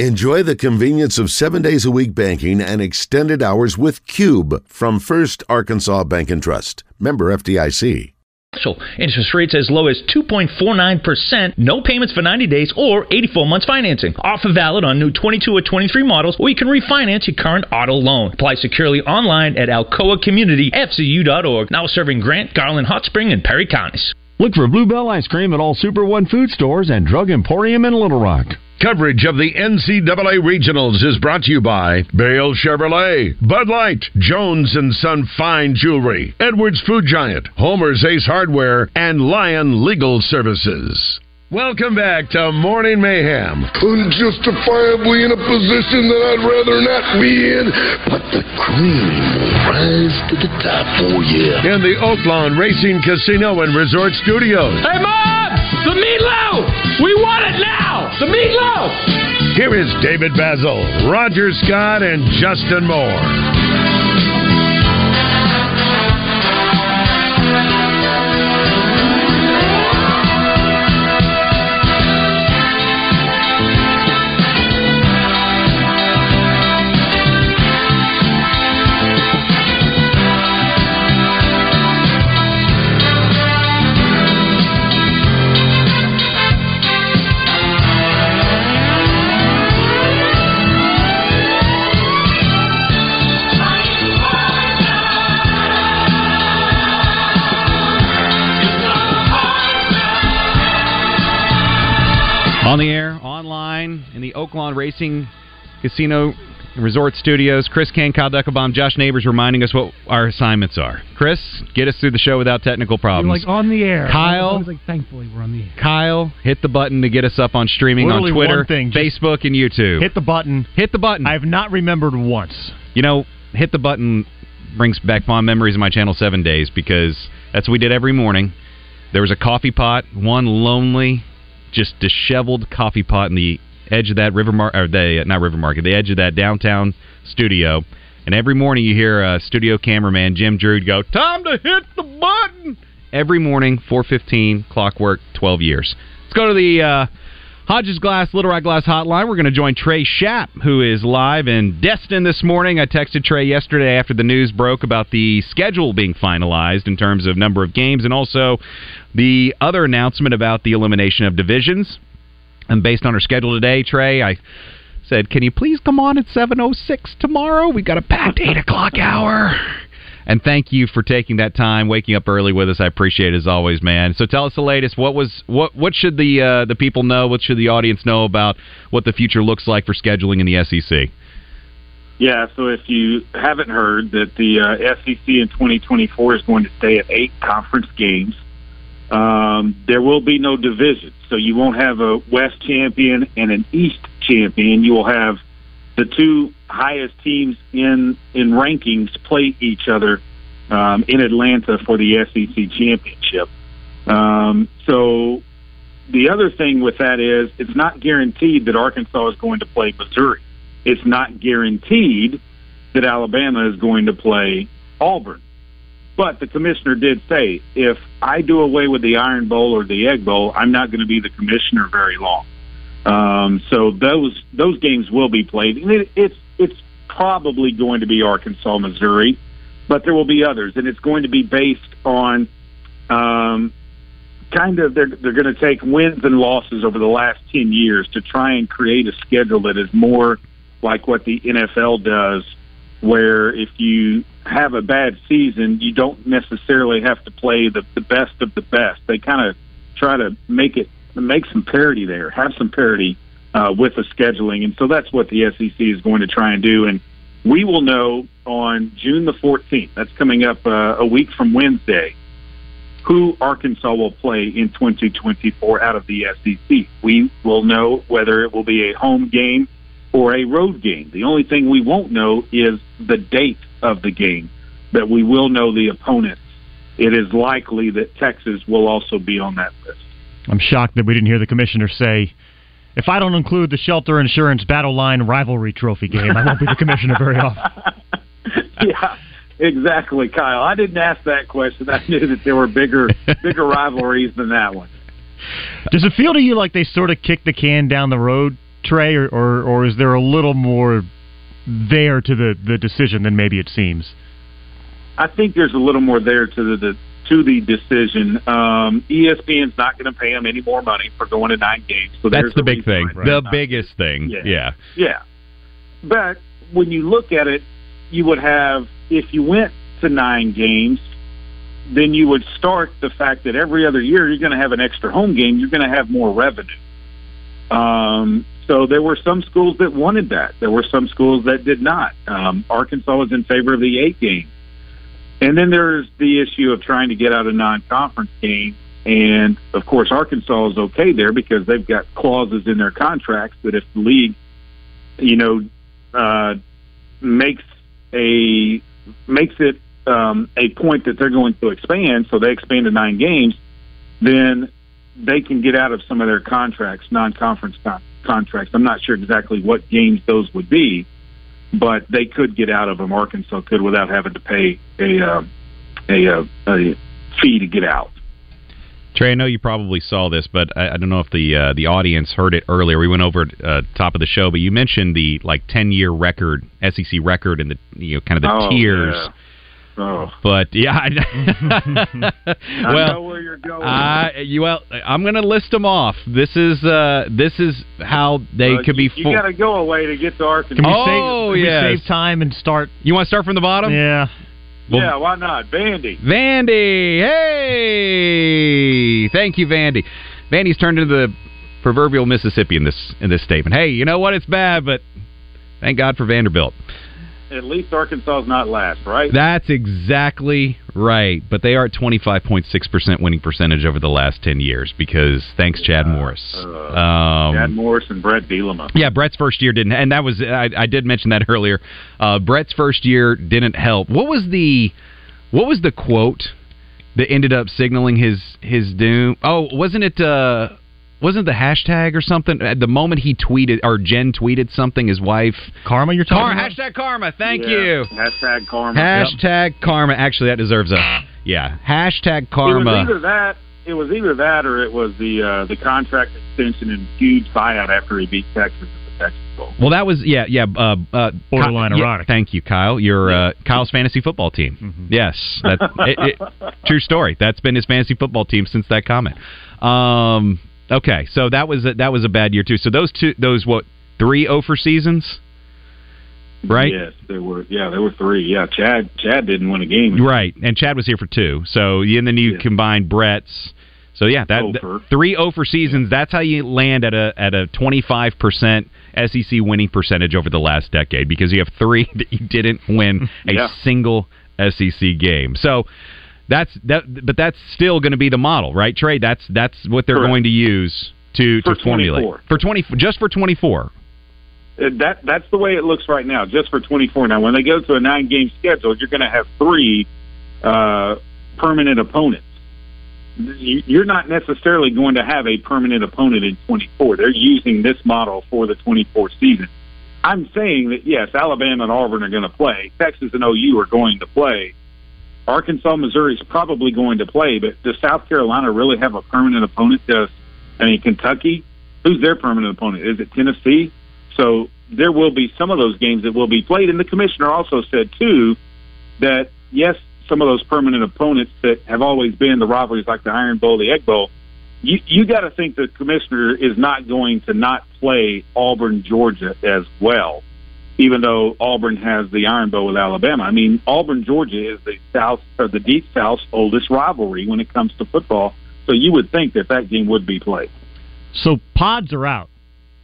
Enjoy the convenience of seven days a week banking and extended hours with Cube from First Arkansas Bank and Trust. Member FDIC. Interest rates as low as 2.49%, no payments for 90 days or 84 months financing. Offer valid on new 22 or 23 models, or you can refinance your current auto loan. Apply securely online at alcoacommunityfcu.org. Now serving Grant, Garland, Hot Spring, and Perry counties. Look for Bluebell ice cream at all Super One food stores and Drug Emporium in Little Rock. Coverage of the NCAA Regionals is brought to you by Bale Chevrolet, Bud Light, Jones and Son Fine Jewelry, Edwards Food Giant, Homer's Ace Hardware, and Lion Legal Services. Welcome back to Morning Mayhem. Unjustifiably in a position that I'd rather not be in, but the cream will rise to the top, oh yeah. In the Oaklawn Racing Casino and Resort Studios. Hey, Mom! The meatloaf! We want it now! The meatloaf! Here is David Bazzel, Roger Scott, and Justin Moore. On the air, online, in the Oaklawn Racing Casino Resort Studios. Chris Kane, Kyle Deckelbaum, Josh Neighbors reminding us what our assignments are. Chris, get us through the show without technical You're problems. like on the air. Kyle? Like, thankfully, we're on the air. Kyle, hit the button to get us up on streaming Literally on Twitter, thing, Facebook, and YouTube. Hit the button. Hit the button. I've not remembered once. You know, hit the button brings back fond memories of my Channel 7 days because that's what we did every morning. There was a coffee pot, one lonely, just disheveled coffee pot in the edge of that river market, or the, not river market, the edge of that downtown studio. And every morning you hear uh, studio cameraman Jim Drude go, "Time to hit the button." Every morning, 4:15, clockwork, 12 years. Let's go to the uh, Hodges Glass Little Rock Glass Hotline. We're going to join Trey Schaap, who is live in Destin this morning. I texted Trey yesterday after the news broke about the schedule being finalized in terms of number of games and also the other announcement about the elimination of divisions. And based on our schedule today, Trey, I said, "Can you please come on at 7:06 tomorrow? We've got a packed eight o'clock hour." And thank you for taking that time, waking up early with us. I appreciate it as always, man. So tell us the latest. What was what? What should the uh, the people know? What should the audience know about what the future looks like for scheduling in the SEC? Yeah, so if you haven't heard that the uh, SEC in 2024 is going to stay at eight conference games, um, there will be no division. So you won't have a West champion and an East champion. You will have the two highest teams in in rankings play each other um, in Atlanta for the SEC championship. Um, so the other thing with that is it's not guaranteed that Arkansas is going to play Missouri. It's not guaranteed that Alabama is going to play Auburn. But the commissioner did say, if I do away with the Iron Bowl or the Egg Bowl, I'm not going to be the commissioner very long. Um, so those those games will be played, and it, it's it's probably going to be Arkansas, Missouri, but there will be others, and it's going to be based on um, kind of they're they're going to take wins and losses over the last ten years to try and create a schedule that is more like what the NFL does, where if you have a bad season, you don't necessarily have to play the the best of the best. They kind of try to make it make some parity there, have some parity uh, with the scheduling, and so that's what the SEC is going to try and do. And we will know on June the 14th. That's coming up uh, a week from Wednesday. Who Arkansas will play in 2024 out of the SEC? We will know whether it will be a home game or a road game. The only thing we won't know is the date of the game, but we will know the opponents. It is likely that Texas will also be on that list. I'm shocked that we didn't hear the commissioner say, if I don't include the Shelter Insurance Battle Line Rivalry Trophy game, I won't be the commissioner very often. yeah, exactly, Kyle. I didn't ask that question. I knew that there were bigger bigger rivalries than that one. Does it feel to you like they sort of kicked the can down the road Trey, or, or or is there a little more there to the the decision than maybe it seems? I think there's a little more there to the, the to the decision. Um, ESPN's not going to pay them any more money for going to nine games. So That's the big thing. why The biggest thing. Yeah. yeah. Yeah. But when you look at it, you would have, if you went to nine games, then you would start the fact that every other year you're going to have an extra home game. You're going to have more revenue. Um, so there were some schools that wanted that. There were some schools that did not. Um, Arkansas was in favor of the eight game. And then there's the issue of trying to get out a non-conference game. And of course, Arkansas is okay there because they've got clauses in their contracts that if the league, you know, uh, makes a makes it um, a point that they're going to expand, so they expand to nine games, then they can get out of some of their contracts, non-conference con- contracts. I'm not sure exactly what games those would be, but they could get out of them. Arkansas could without having to pay a uh, a, uh, a fee to get out. Trey, I know you probably saw this, but I, I don't know if the uh, the audience heard it earlier. We went over uh, top of the show, but you mentioned the like ten year record, SEC record, and the you know kind of the Oh, tiers. yeah. Oh, But yeah, I, I well, know where you're going. I you well, I'm going to list them off. This is uh this is how they Uh, could you, be. You got to go away to get to Arkansas. Can we Oh, save, can yes. we save time and start? You want to start from the bottom? Yeah. Well- yeah, why not, Vandy? Vandy, hey, thank you, Vandy. Vandy's turned into the proverbial Mississippi in this in this statement. Hey, you know what? It's bad, but thank God for Vanderbilt. At least Arkansas is not last, right? That's exactly right. But they are at 25.6% winning percentage over the last 10 years because thanks, Chad Morris. Um, Chad Morris and Brett Bielema. yeah, Brett's first year didn't, and that was I, I did mention that earlier. Uh, Brett's first year didn't help. What was the what was the quote that ended up signaling his his doom? Oh, wasn't it uh, wasn't the hashtag or something? At the moment he tweeted or Jen tweeted something, his wife Karma, you're talking Karma, about? hashtag karma. Thank Yeah. you. Hashtag karma. Hashtag karma. Actually, that deserves a yeah. Hashtag It was karma. either that. It was either that, or it was the uh, the contract extension and huge buyout after he beat Texas at the Texas Bowl. Well, that was yeah, yeah. Uh, uh, Borderline Ky- yeah, erotic. thank you, Kyle. Your uh, Kyle's fantasy football team. Yes, that it, it, true story. That's been his fantasy football team since that comment. Um, okay, so that was a, that was a bad year too. So those two, those what three over seasons, right? Yes, there were. Yeah, there were three. Yeah, Chad. Chad didn't win a game. Right, and Chad was here for two. So and then you Yeah. combine Brett's. So yeah, that, Over. three over seasons. That's how you land at a at a twenty five percent SEC winning percentage over the last decade because you have three that you didn't win a Yeah. single SEC game. So that's that, but that's still going to be the model, right, Trey? That's that's what they're Correct. going to use to For to formulate 24. for twenty just for twenty four. Uh, That that's the way it looks right now, just for 24. Now, when they go to a nine game schedule, you're going to have three uh, permanent opponents. You- You're not necessarily going to have a permanent opponent in 24. They're using this model for the 24 season. I'm saying that yes, Alabama and Auburn are going to play. Texas and OU are going to play. Arkansas, Missouri is probably going to play, but does South Carolina really have a permanent opponent? Does I mean Kentucky? Who's their permanent opponent? Is it Tennessee? So there will be some of those games that will be played. And the commissioner also said too that yes, some of those permanent opponents that have always been the rivalries like the Iron Bowl, the Egg Bowl. You you got to think the commissioner is not going to not play Auburn, Georgia as well, even though Auburn has the Iron Bowl with Alabama. I mean, Auburn, Georgia is the South or the Deep South's oldest rivalry when it comes to football. So you would think that that game would be played. So pods are out,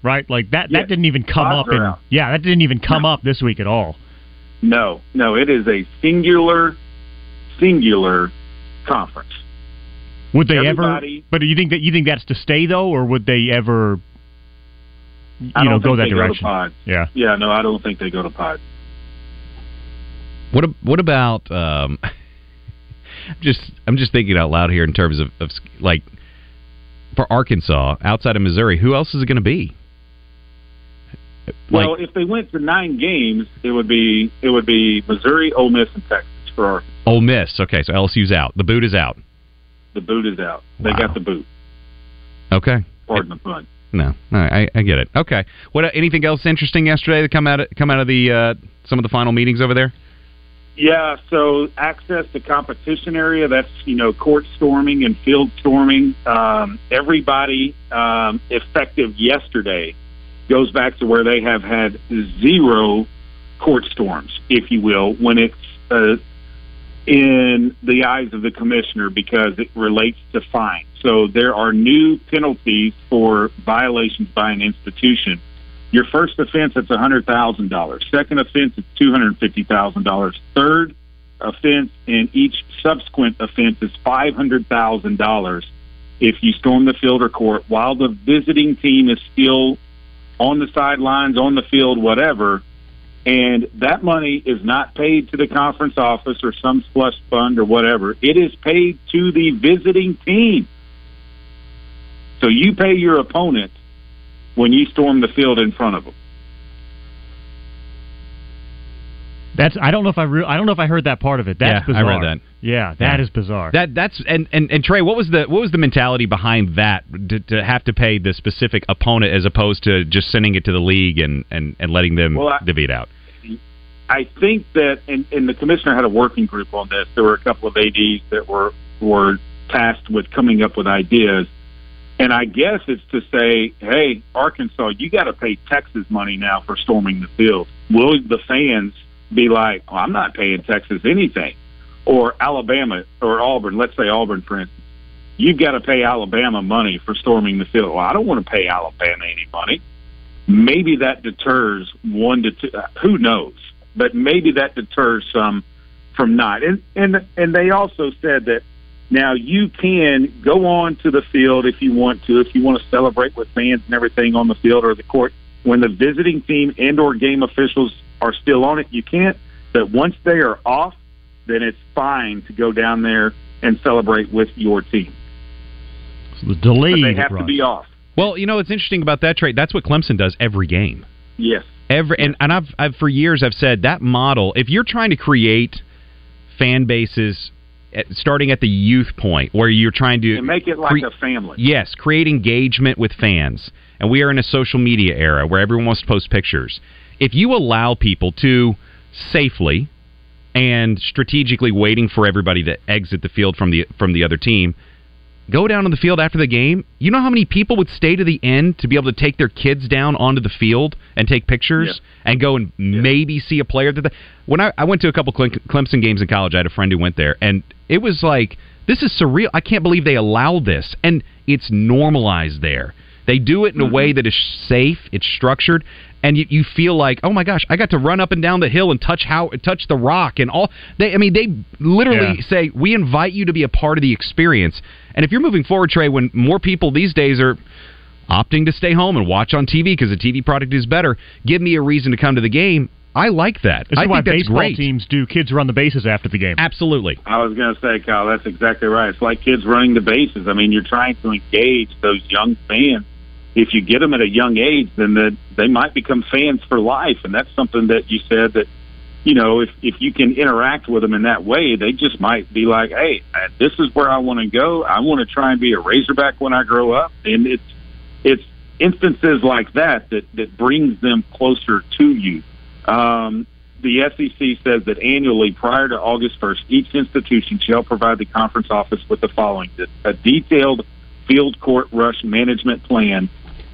right? Like that. Yeah, That didn't even come pods up in. Yeah, that didn't even come up this week at all. No, no, it is a singular, singular conference. Would they Everybody- ever? But do you think that you think that's to stay though, or would they ever? You I don't know, go think that they direction. Go to pod. Yeah. Yeah, no, I don't think they go to pod. What ab- what about um, just I'm just thinking out loud here in terms of, of like for Arkansas outside of Missouri, who else is it going to be? Well, if they went to nine games, it would be it would be Missouri, Ole Miss, and Texas for our, Ole Miss. Okay, so LSU's out. The boot is out. the boot is out. They Wow. got the boot. Okay. Pardon the pun. No, I, I get it. Okay. What? Anything else interesting yesterday to come out of, come out of the uh, some of the final meetings over there? Yeah, so access to competition area, that's, you know, court storming and field storming. Um, everybody um, effective yesterday goes back to where they have had zero court storms, if you will, when it's uh, in the eyes of the commissioner because it relates to fines. So there are new penalties for violations by an institution. Your first offense, it's $100,000. Second offense, it's $250,000. Third offense and each subsequent offense is $500,000 if you storm the field or court while the visiting team is still on the sidelines, on the field, whatever. And that money is not paid to the conference office or some slush fund or whatever. It is paid to the visiting team. So you pay your opponent when you storm the field in front of them. That's I don't know if I re- I don't know if I heard that part of it. That's yeah, bizarre. I read that. Yeah, that is bizarre. That that's and, and and Trey, what was the what was the mentality behind that to, to have to pay the specific opponent as opposed to just sending it to the league and and, and letting them Well, I- divvy it out? I think that, and, and the commissioner had a working group on this. There were a couple of ads that were were tasked with coming up with ideas, and I guess it's to say, hey, Arkansas, you got to pay Texas money now for storming the field. Will the fans be like, oh, I'm not paying Texas anything, or Alabama or Auburn? Let's say Auburn, for instance. You've got to pay Alabama money for storming the field. Well, I don't want to pay Alabama any money. Maybe that deters one to two. Uh, who knows? But maybe that deters some from not. And and and they also said that now you can go on to the field if you want to, if you want to celebrate with fans and everything on the field or the court. When the visiting team and or game officials are still on it, you can't. But once they are off, then it's fine to go down there and celebrate with your team. the delayed But they have to be off. Well, you know what's interesting about that Trey? That's what Clemson does every game. Yes. Every and, and I've, I've for years I've said that model. If you're trying to create fan bases, at, starting at the youth point, where you're trying to And make it like cre- a family. Yes, create engagement with fans. And we are in a social media era where everyone wants to post pictures. If you allow people to safely and strategically waiting for everybody to exit the field from the from the other team, go down on the field after the game. You know how many people would stay to the end to be able to take their kids down onto the field and take pictures and go and maybe see a player that. When I, I went to a couple Clemson games in college, I had a friend who went there, and it was like this is surreal. I can't believe they allow this, and it's normalized there. They do it in a mm-hmm. way that is safe. It's structured, and you, you feel like, oh my gosh, I got to run up and down the hill and touch how touch the rock and all. They, I mean, they literally Yeah. say we invite you to be a part of the experience. And if you're moving forward, Trey, when more people these days are opting to stay home and watch on TV because the TV product is better, give me a reason to come to the game. I like that. This I is why that's baseball great. teams do kids run the bases after the game. Absolutely. I was going to say, Kyle, that's exactly right. It's like kids running the bases. I mean, you're trying to engage those young fans. If you get them at a young age, then the, they might become fans for life, and that's something that you said that you know if if you can interact with them in that way, they just might be like, hey, this is where I want to go. I want to try and be a Razorback when I grow up, and it's it's instances like that that that brings them closer to you. Um, the SEC says that annually, prior to August 1st, each institution shall provide the conference office with the following: a detailed field court rush management plan,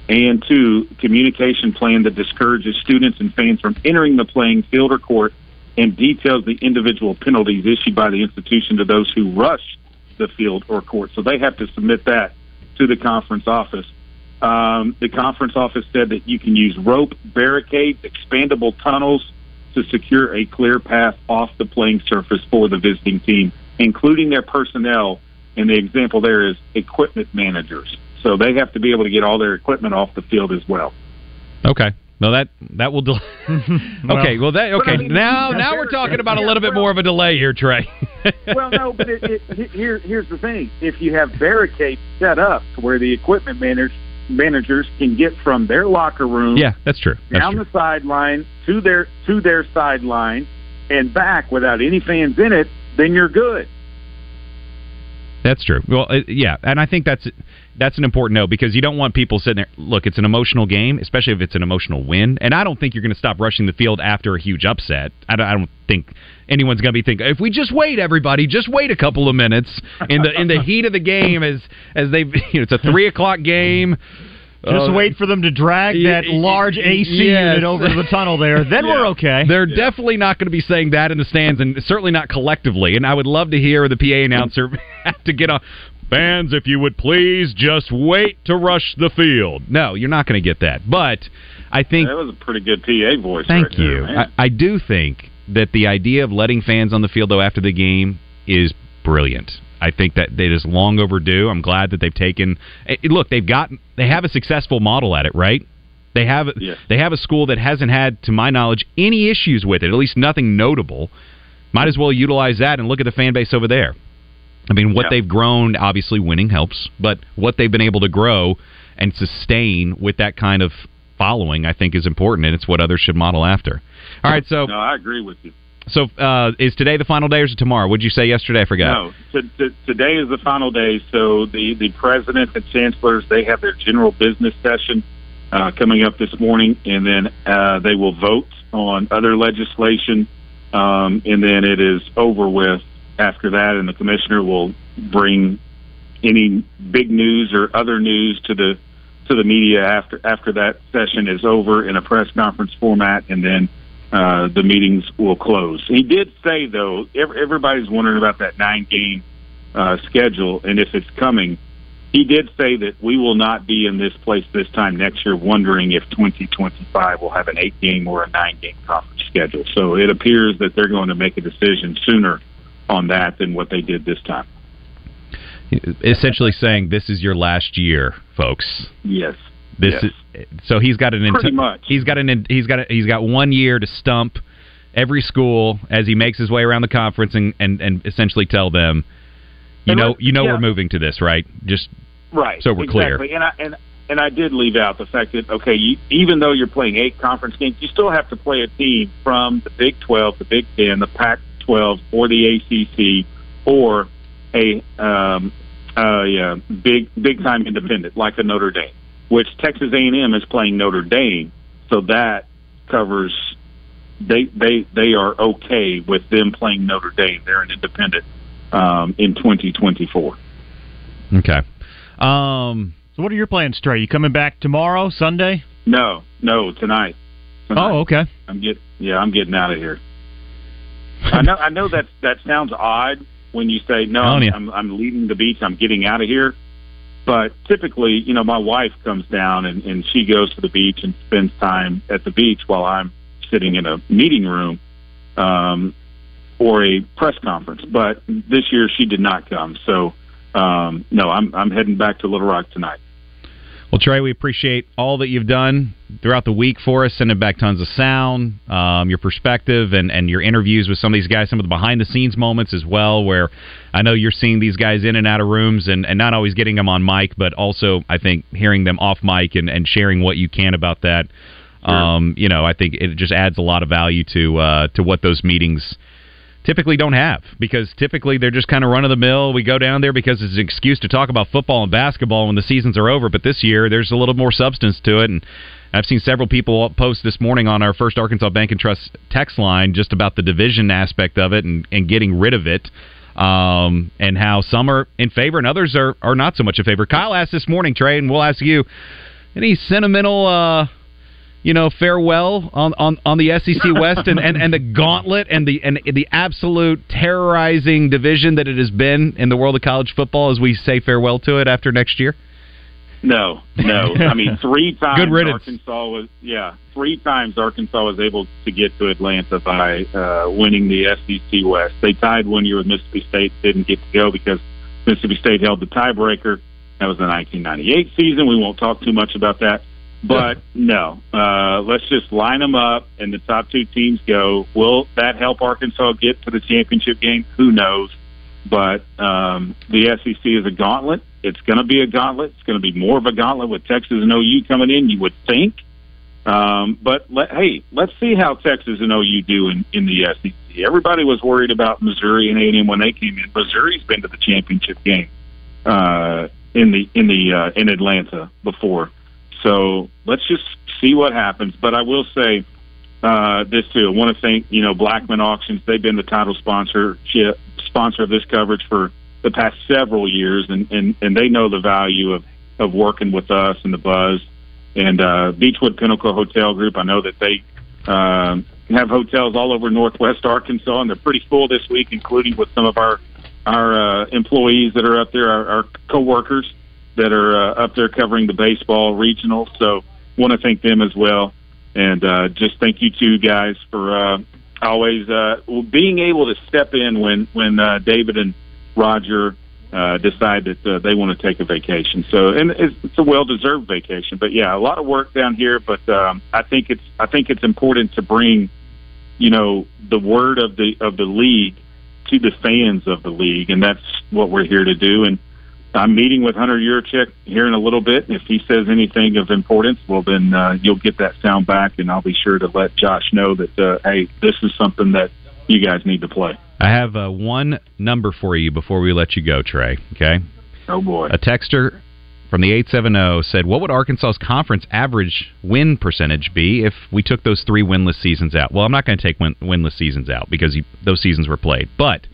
and two, communication plan that discourages students and fans from entering the playing field or court, and details the individual penalties issued by the institution to those who rush the field or court. So they have to submit that to the conference office. Um, the conference office said that you can use rope, barricades, expandable tunnels to secure a clear path off the playing surface for the visiting team, including their personnel. And the example there is equipment managers. So they have to be able to get all their equipment off the field as well. Okay. No, that that will. Del- okay. Well, that But I okay. mean, now now we're talking about a little bit more of a delay here, Trey. well, no, but it, it, here, here's the thing: if you have barricades set up to where the equipment managers managers can get from their locker room, yeah, that's true. That's down true. the sideline to their to their sideline and back without any fans in it, then you're good. That's true. Well, yeah, and I think that's that's an important note because you don't want people sitting there. Look, it's an emotional game, especially if it's an emotional win, and I don't think you're going to stop rushing the field after a huge upset. I don't, I don't think anyone's going to be thinking if we just wait, everybody, just wait a couple of minutes in the in the heat of the game as as they you know, it's a three o'clock game. Just Uh, wait for them to drag that y- large AC yes. unit over to the tunnel there. Then we're okay. They're definitely not going to be saying that in the stands, and certainly not collectively. And I would love to hear the PA announcer have to get on. Fans, if you would please just wait to rush the field. No, you're not going to get that. But I think that was a pretty good PA voice. Thank right you. man. I, I do think that the idea of letting fans on the field though after the game is brilliant. I think that it is long overdue. I'm glad that they've taken. eh, Look, they've got they have a successful model at it, right? They have Yes. they have a school that hasn't had, to my knowledge, any issues with it. At least nothing notable. Might as well utilize that and look at the fan base over there. I mean, what they've grown, obviously winning helps, but what they've been able to grow and sustain with that kind of following, I think, is important, and it's what others should model after. All right, so no, I agree with you. so uh, is today the final day or is it tomorrow? Would you say yesterday? I forgot. No, t- t- today is the final day. So the the president and chancellors they have their general business session uh, coming up this morning, and then uh, they will vote on other legislation, um, and then it is over with after that, and the commissioner will bring any big news or other news to the to the media after after that session is over in a press conference format, and then uh, the meetings will close. He did say though, ev- everybody's wondering about that nine game uh, schedule and if it's coming. He did say that we will not be in this place this time next year, wondering if 2025 will have an eight game or a nine game conference schedule. So it appears that they're going to make a decision sooner on that than what they did this time. Essentially saying this is your last year, folks. Yes. This Yes. is so he's got an Pretty much. he's got an he's got a, he's got one year to stump every school as he makes his way around the conference and and, and essentially tell them you And know you know yeah. we're moving to this right just Right. So we're clear. And I and and I did leave out the fact that okay, you, even though you're playing eight conference games, you still have to play a team from the Big 12, the Big 10, the Pac 12, or the ACC, or a um, uh, yeah, big big time independent like a Notre Dame, which Texas A&M is playing Notre Dame, so that covers. They they they are okay with them playing Notre Dame. They're an independent um, in 2024. okay um So what are your plans, Trey? You coming back tomorrow, Sunday? No, no, tonight. Tonight. Oh, okay. I'm get yeah, I'm getting out of here. I know I know that that sounds odd when you say no, I'm. I'm I'm leaving the beach, I'm getting out of here. But typically, you know, my wife comes down and, and she goes to the beach and spends time at the beach while I'm sitting in a meeting room um, or a press conference. But this year she did not come, so um, no, I'm I'm heading back to Little Rock tonight. Well, Trey, we appreciate all that you've done throughout the week for us, sending back tons of sound, um, your perspective, and, and your interviews with some of these guys, some of the behind the scenes moments as well, where I know you're seeing these guys in and out of rooms and, and not always getting them on mic, but also, I think, hearing them off mic and, and sharing what you can about that. Um, you know, I think it just adds a lot of value to uh, to what those meetings typically don't have because typically they're just kind of run of the mill. We go down there because it's an excuse to talk about football and basketball when the seasons are over. But this year there's a little more substance to it, and I've seen several people post this morning on our first Arkansas Bank and Trust text line just about the division aspect of it and, and getting rid of it. Um, and how some are in favor and others are, are not so much in favor. Kyle asked this morning, Trey, and we'll ask you any sentimental uh, you know, farewell on, on, on the SEC West and, and, and the gauntlet and the and the absolute terrorizing division that it has been in the world of college football as we say farewell to it after next year? No, no. I mean, three times Good riddance. Arkansas was yeah, three times Arkansas was able to get to Atlanta by uh, winning the SEC West. They tied one year with Mississippi State, didn't get to go because Mississippi State held the tiebreaker. That was the 1998 season. We won't talk too much about that. But no, uh, let's just line them up and the top two teams go. Will that help Arkansas get to the championship game? Who knows? But um, the SEC is a gauntlet. It's going to be a gauntlet. It's going to be more of a gauntlet with Texas and OU coming in. You would think, um, but let, hey, let's see how Texas and OU do in, in the SEC. Everybody was worried about Missouri and A&M when they came in. Missouri's been to the championship game uh, in the in the uh, in Atlanta before. So let's just see what happens. But I will say uh, this too. I want to thank you know Blackman Auctions. They've been the title sponsorship sponsor of this coverage for the past several years, and and and they know the value of of working with us and the buzz. And uh, Beechwood Pinnacle Hotel Group. I know that they um, have hotels all over Northwest Arkansas, and they're pretty full this week, including with some of our our uh, employees that are up there, our, our coworkers that are uh, up there covering the baseball regional. So, want to thank them as well, and uh, just thank you two guys for uh, always uh, being able to step in when when uh, David and Roger uh, decide that uh, they want to take a vacation. So, and it's, it's a well-deserved vacation. But yeah, a lot of work down here. But um, I think it's I think it's important to bring, you know, the word of the of the league to the fans of the league, and that's what we're here to do. And I'm meeting with Hunter Yurachek here in a little bit. If he says anything of importance, well, then uh, you'll get that sound back, and I'll be sure to let Josh know that uh, hey, this is something that you guys need to play. I have uh, one number for you before we let you go, Trey. Okay. Oh boy. A texter from the 870 said, What would Arkansas's conference average win percentage be if we took those three winless seasons out? Well, I'm not going to take win- winless seasons out because you, those seasons were played. But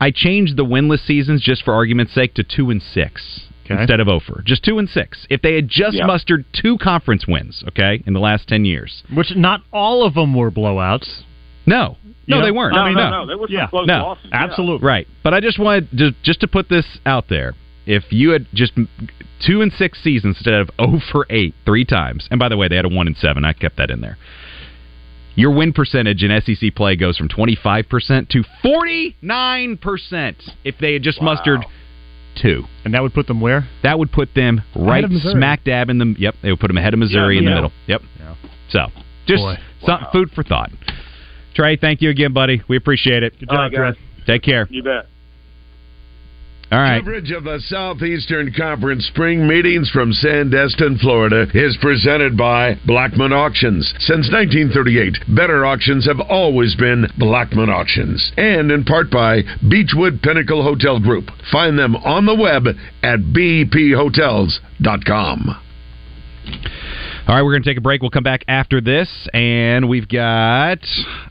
I changed the winless seasons just for argument's sake to 2 and 6 Okay. instead of over. Just 2 and 6. If they had just Yeah. mustered two conference wins, okay, in the last 10 years. Which not all of them were blowouts. No. No, You know? they weren't. No, I mean, no, no. no, there were some yeah. close no. losses, yeah. Absolutely. Right. But I just wanted to, just to put this out there. If you had just two and six seasons instead of 0 for 8 three times, and by the way, they had a 1 and 7, I kept that in there. Your win percentage in SEC play goes from 25% to 49% if they had just mustered two. And that would put them where? That would put them right smack dab in the. Yep, they would put them ahead of Missouri Yeah, in the yeah. middle. Yep. So just Boy. some food for thought. Trey, thank you again, buddy. We appreciate it. Good job, Trey. Take care. You bet. All right. Coverage of the Southeastern Conference spring meetings from Sandestin, Florida is presented by Blackman Auctions. Since 1938, better auctions have always been Blackman Auctions. And in part by Beechwood Pinnacle Hotel Group. Find them on the web at bphotels.com. All right, we're going to take a break. We'll come back after this, and we've got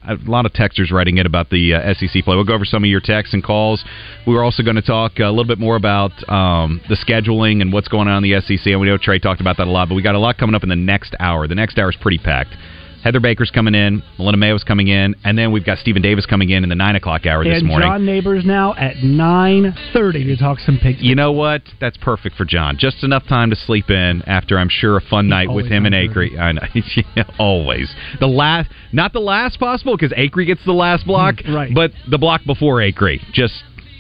a lot of texters writing in about the uh, SEC play. We'll go over some of your texts and calls. We were also going to talk a little bit more about um, the scheduling and what's going on in the SEC. And we know Trey talked about that a lot, but we got a lot coming up in the next hour. The next hour is pretty packed. Heather Baker's coming in, Melinda Mayo's coming in, and then we've got Stephen Davis coming in in the nine o'clock hour this and morning. John Neighbors now at nine thirty to talk some pigs. You know what? That's perfect for John. Just enough time to sleep in after I'm sure a fun night with him and on Acri. I know, Yeah, always the last, not the last possible because Acri gets the last block, mm, right? But the block before Acri, just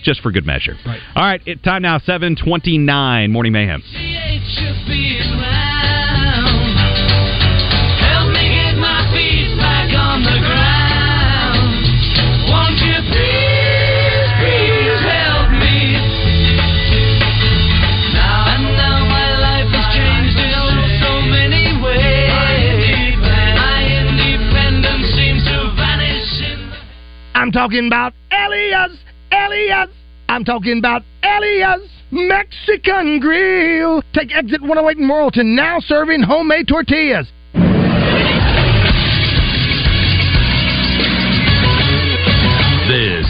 just for good measure. Right. All right, it, time now seven twenty nine. Morning mayhem. Talking about Elias, Elias. I'm talking about Elias Mexican Grill. Take exit 108 in Morrilton, now serving homemade tortillas.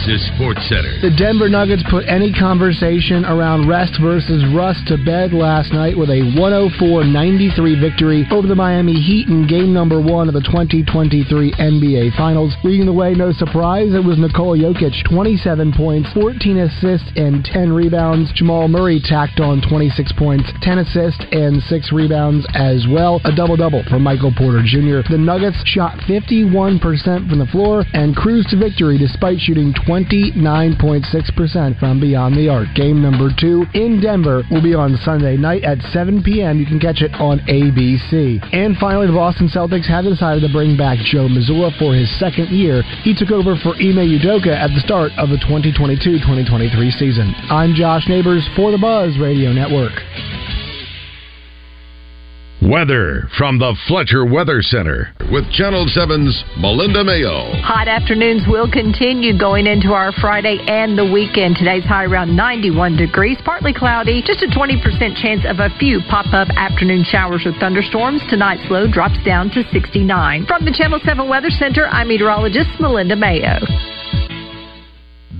Is Sports Center. The Denver Nuggets put any conversation around rest versus rust to bed last night with a 104-93 victory over the Miami Heat in game number one of the 2023 NBA Finals. Leading the way, no surprise, it was Nikola Jokic, 27 points, 14 assists, and 10 rebounds. Jamal Murray tacked on 26 points, 10 assists, and 6 rebounds as well. A double-double for Michael Porter Jr. The Nuggets shot 51% from the floor and cruised to victory despite shooting 29.6% from beyond the arc. Game number two in Denver will be on Sunday night at 7 p.m. You can catch it on ABC. And finally, the Boston Celtics have decided to bring back Joe Mazzulla for his second year. He took over for Ime Udoka at the start of the 2022-2023 season. I'm Josh Neighbors for the Buzz Radio Network. Weather from the Fletcher Weather Center with Channel 7's Melinda Mayo. Hot afternoons will continue going into our Friday and the weekend. Today's high around 91 degrees, partly cloudy, just a 20% chance of a few pop up afternoon showers or thunderstorms. Tonight's low drops down to 69. From the Channel 7 Weather Center, I'm meteorologist Melinda Mayo.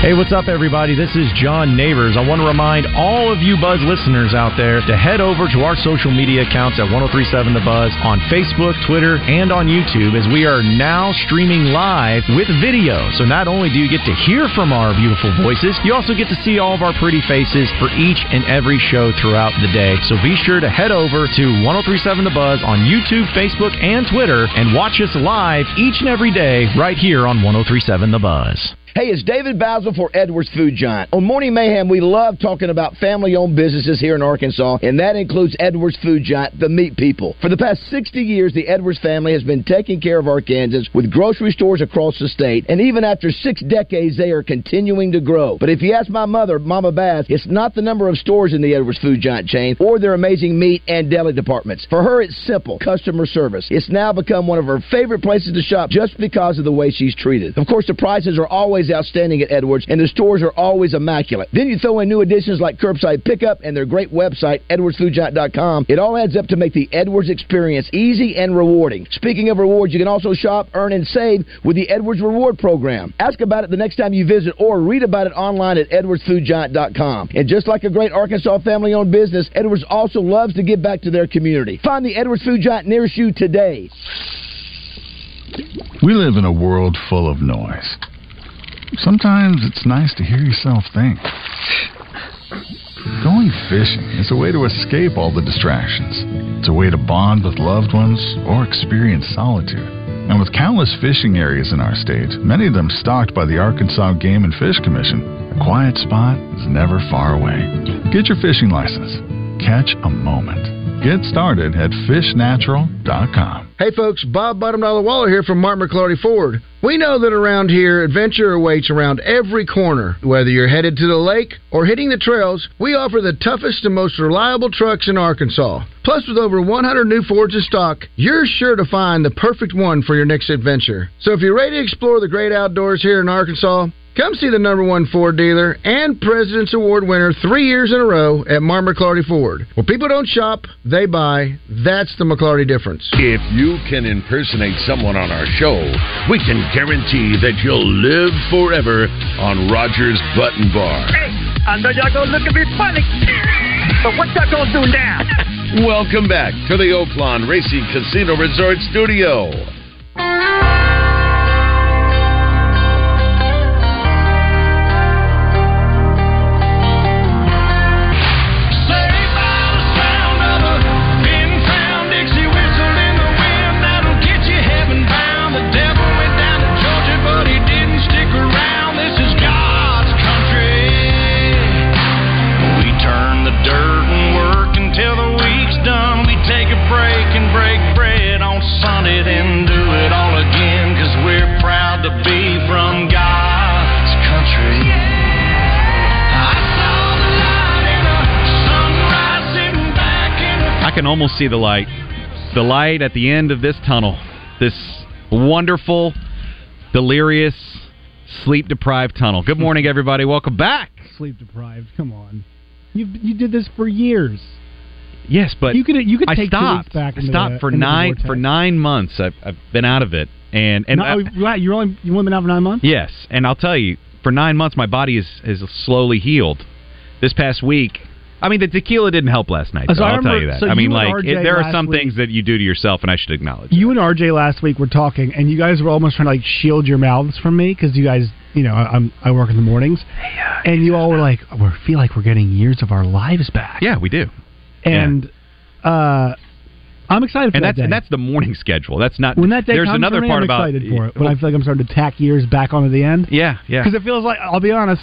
Hey, what's up, everybody? This is John Neighbors. I want to remind all of you Buzz listeners out there to head over to our social media accounts at 1037 The Buzz on Facebook, Twitter, and on YouTube as we are now streaming live with video. So not only do you get to hear from our beautiful voices, you also get to see all of our pretty faces for each and every show throughout the day. So be sure to head over to 1037 The Buzz on YouTube, Facebook, and Twitter and watch us live each and every day right here on 1037 The Buzz. Hey, it's David Bazzel for Edwards Food Giant. On Morning Mayhem, we love talking about family owned businesses here in Arkansas, and that includes Edwards Food Giant, the meat people. For the past 60 years, the Edwards family has been taking care of Arkansans with grocery stores across the state, and even after six decades, they are continuing to grow. But if you ask my mother, Mama Bass, it's not the number of stores in the Edwards Food Giant chain or their amazing meat and deli departments. For her, it's simple customer service. It's now become one of her favorite places to shop just because of the way she's treated. Of course, the prices are always outstanding at Edwards, and the stores are always immaculate. Then you throw in new additions like curbside pickup and their great website, edwardsfoodgiant.com. It all adds up to make the Edwards experience easy and rewarding. Speaking of rewards, you can also shop, earn, and save with the Edwards Reward Program. Ask about it the next time you visit or read about it online at edwardsfoodgiant.com. And just like a great Arkansas family owned business, Edwards also loves to give back to their community. Find the Edwards Food Giant nearest you today. We live in a world full of noise. Sometimes it's nice to hear yourself think. Going fishing is a way to escape all the distractions. It's a way to bond with loved ones or experience solitude. And with countless fishing areas in our state, many of them stocked by the Arkansas Game and Fish Commission, a quiet spot is never far away. Get your fishing license. Catch a moment. Get started at fishnatural.com. Hey folks, Bob Bottom Dollar Waller here from Mark McLarty Ford. We know that around here, adventure awaits around every corner. Whether you're headed to the lake or hitting the trails, we offer the toughest and most reliable trucks in Arkansas. Plus, with over 100 new Fords in stock, you're sure to find the perfect one for your next adventure. So if you're ready to explore the great outdoors here in Arkansas, Come see the number one Ford dealer and President's Award winner three years in a row at Mark McLarty Ford. Where people don't shop, they buy. That's the McLarty difference. If you can impersonate someone on our show, we can guarantee that you'll live forever on Rogers Button Bar. Hey, I know y'all gonna look at me funny, but what y'all gonna do now? Welcome back to the Oaklawn Racing Casino Resort Studio. Can almost see the light. The light at the end of this tunnel. This wonderful, delirious, sleep deprived tunnel. Good morning, everybody. Welcome back. Sleep deprived. Come on. You you did this for years. Yes, but you could you could I stopped. back. I stopped the- for nine for nine months. I've, I've been out of it, and and No, I- right, you're only you only been out for nine months. yes, and I'll tell you, for nine months my body is is slowly healed. This past week, I mean, the tequila didn't help last night. So I I'll tell you that. so I mean, like it, there are some week- things that you do to yourself, and I should acknowledge. You and RJ last week were talking, and you guys were almost trying to like shield your mouths from me because you guys, you know, I, I'm I work in the mornings, and you all were like, we feel like we're getting years of our lives back. Yeah, we do. And uh, I'm excited for and that that's day. and that's the morning schedule. That's not when that day There's comes another for me, part I'm about excited for it. When I feel like I'm starting to tack years back onto the end. Yeah, yeah. Because it feels like I'll be honest.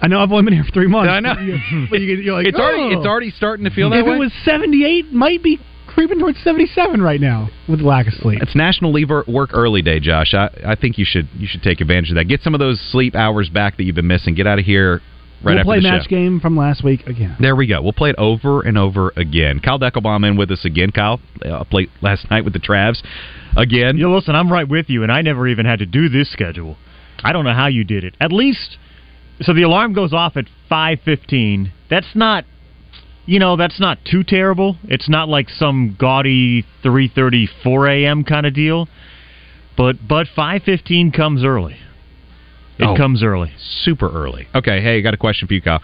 I know I've only been here for three months. I know. but, you, but you, you're like, it's already "Oh." it's already starting to feel that if way. it was 78, might be creeping towards 77 right now with lack of sleep. It's National Leave Work Early Day, Josh. I, I think you should you should take advantage of that. Get some of those sleep hours back that you've been missing. Get out of here right after this. we'll after play the match show. game from last week again. There we go. We'll play it over and over again. Kyle Deckelbaum in with us again. Kyle uh, played last night with the Travs again. You listen, I'm right with you, and I never even had to do this schedule. I don't know how you did it. At least, so the alarm goes off at 5:15. That's not, you know, that's not too terrible. It's not like some gaudy 3:30, 4 a.m. kind of deal. But but 5:15 comes early. It Oh. comes early. Super early. Okay, hey, got a question for you, Kyle.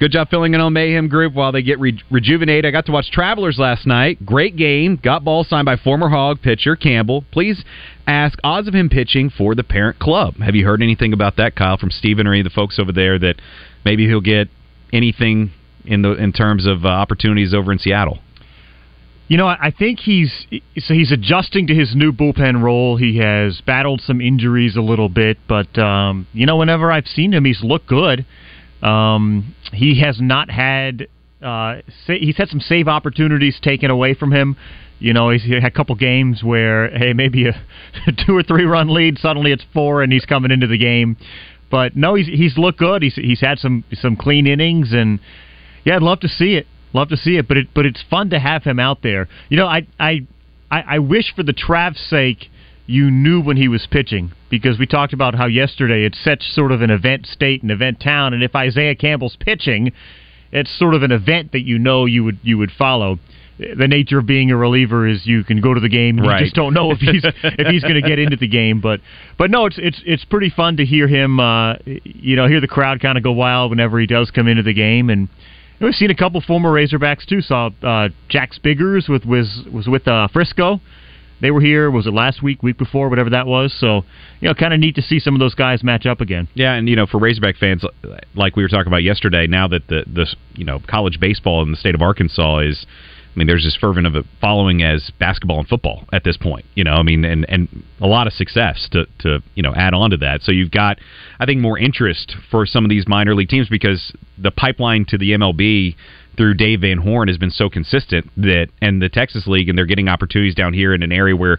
Good job filling in on Mayhem Group while they get re- rejuvenated. I got to watch Travelers last night. Great game. Got ball signed by former Hog pitcher Campbell. Please ask odds of him pitching for the parent club. Have you heard anything about that, Kyle, from Steven or any of the folks over there that maybe he'll get anything in the in terms of uh, opportunities over in Seattle? You know, I think he's so he's adjusting to his new bullpen role. He has battled some injuries a little bit, but um, you know, whenever I've seen him, he's looked good. Um, he has not had uh, he's had some save opportunities taken away from him. You know, he's had a couple games where hey, maybe a two or three run lead, suddenly it's four, and he's coming into the game. But no, he's he's looked good. He's he's had some some clean innings, and yeah, I'd love to see it. Love to see it, but it but it's fun to have him out there. You know, I I I, I wish for the Trav's sake you knew when he was pitching because we talked about how yesterday it's such sort of an event state and event town, and if Isaiah Campbell's pitching, it's sort of an event that you know you would you would follow. The nature of being a reliever is you can go to the game and Right. you just don't know if he's if he's going to get into the game. But but no, it's it's it's pretty fun to hear him. Uh, you know, hear the crowd kind of go wild whenever he does come into the game, and we've seen a couple former Razorbacks too. Saw uh, Jack Spiggers with was was with uh, Frisco. They were here. Was it last week, week before, whatever that was? So you know, kind of neat to see some of those guys match up again. Yeah, and you know, for Razorback fans, like we were talking about yesterday, now that the the you know college baseball in the state of Arkansas is, I mean, there's as fervent of a following as basketball and football at this point. You know, I mean, and and a lot of success to to you know add on to that. So you've got, I think, more interest for some of these minor league teams because the pipeline to the MLB through Dave Van Horn has been so consistent that, and the Texas League, and they're getting opportunities down here in an area where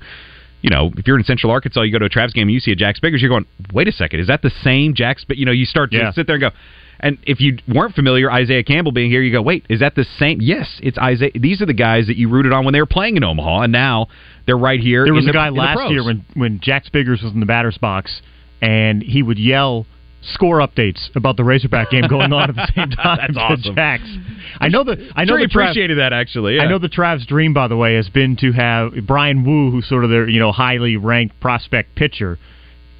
you know, if you're in Central Arkansas, you go to a Travs game and you see a Jack Spiggers, you're going, wait a second, is that the same Jack But You know, you start to Yeah. sit there and go, and if you weren't familiar, Isaiah Campbell being here, you go, wait, is that the same? Yes, it's Isaiah. These are the guys that you rooted on when they were playing in Omaha, and now they're right here. There was a the- guy the last year when when Jack Spiggers was in the batter's box, and he would yell score updates about the Razorback game going on at the same time. That's awesome. Jacks. I know that. I know Sure the Trav- appreciated that actually. Yeah. I know the Trav's dream, by the way, has been to have Bryan Woo, who's sort of their you know highly ranked prospect pitcher,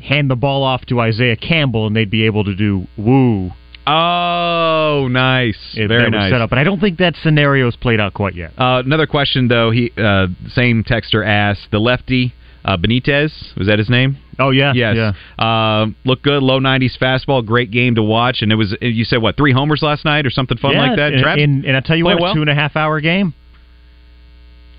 hand the ball off to Isaiah Campbell, and they'd be able to do Woo. Oh, nice. If Very nice. set up, but I don't think that scenario's played out quite yet. Uh, another question though. He uh, same texter asked the lefty uh, Benitez was that his name? Oh yeah, yes. yeah. Uh, looked good, low nineties fastball, great game to watch, and it was you said what three homers last night or something fun yeah, like that. And, Trav? and, and I tell you Play what, well? a two and a half hour game.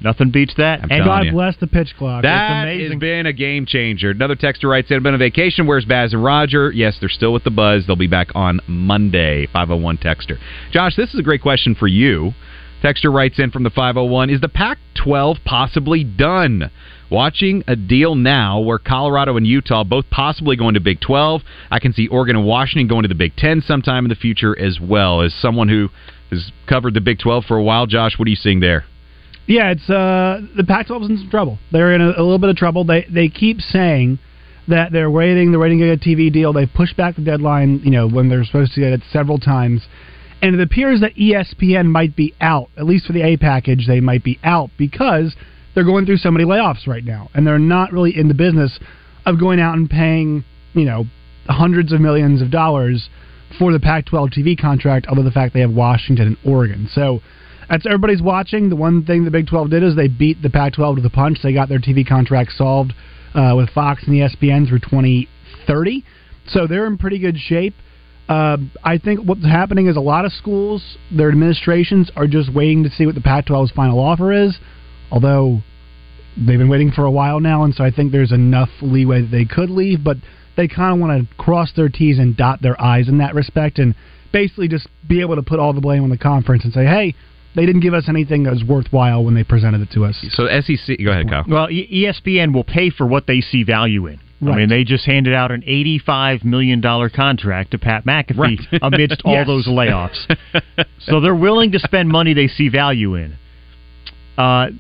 Nothing beats that. I'm and God you. bless the pitch clock. That has been a game changer. Another texter writes in, been on vacation. Where's Baz and Roger? Yes, they're still with the Buzz. They'll be back on Monday. 501 texter. Josh, this is a great question for you. Texter writes in from the 501 Is the Pac 12 possibly done? Watching a deal now where Colorado and Utah both possibly going to Big 12. I can see Oregon and Washington going to the Big 10 sometime in the future as well. As someone who has covered the Big 12 for a while, Josh, what are you seeing there? Yeah, it's uh, the Pac-12 is in some trouble. They're in a, a little bit of trouble. They they keep saying that they're waiting. They're waiting to get a TV deal. They pushed back the deadline. You know when they're supposed to get it several times, and it appears that ESPN might be out. At least for the A package, they might be out because they're going through so many layoffs right now, and they're not really in the business of going out and paying you know hundreds of millions of dollars for the Pac-12 TV contract. Other than the fact they have Washington and Oregon, so. That's everybody's watching. The one thing the Big 12 did is they beat the Pac-12 to the punch. They got their TV contract solved uh, with Fox and ESPN through 2030, so they're in pretty good shape. Uh, I think what's happening is a lot of schools, their administrations are just waiting to see what the Pac-12's final offer is. Although they've been waiting for a while now, and so I think there's enough leeway that they could leave, but they kind of want to cross their T's and dot their I's in that respect, and basically just be able to put all the blame on the conference and say, hey, they didn't give us anything that was worthwhile when they presented it to us. So SEC, go ahead, Kyle. Well, E- ESPN will pay for what they see value in. I mean, they just handed out an eighty-five million dollar contract to Pat McAfee Right. amidst all those layoffs. so they're willing to spend money they see value in. Uh,